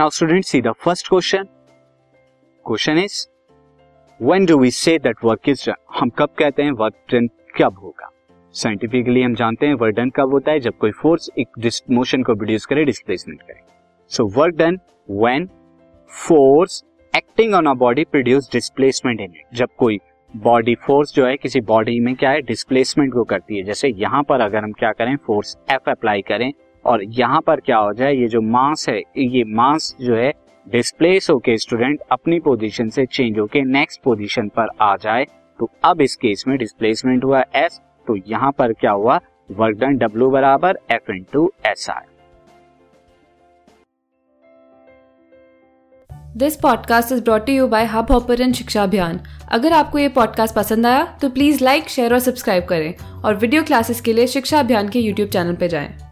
Now student see the first question question is when do we say that work is हम कब कहते हैं work done कब होगा? साइंटिफिकली हम जानते हैं वर्क डन कब होता है? जब कोई फोर्स एक मोशन को प्रोड्यूस करे डिस्प्लेसमेंट करे। So work done when force acting on a body produce displacement in it जब कोई बॉडी फोर्स जो है, किसी बॉडी में क्या है? डिस्प्लेसमेंट को करती है। जैसे यहाँ पर अगर हम क्या करें? फोर्स एफ़ अप्लाई करें और यहाँ पर क्या हो जाए, ये जो मास है, ये मास जो है डिस्प्लेस होके स्टूडेंट अपनी पोजीशन से चेंज होके नेक्स्ट पोजीशन पर आ जाए तो अब इस केस में डिस्प्लेसमेंट हुआ एस तो यहाँ पर क्या हुआ वर्क डन डब्ल्यू बराबर F into S R this podcast is brought you by Hubhopper शिक्षा अभियान अगर आपको ये पॉडकास्ट पसंद आया तो प्लीज़ लाइक शेयर और सब्सक्राइब करें और वीडियो क्लासेस के लिए शिक्षा अभियान के यूट्यूब चैनल पर जाएँ।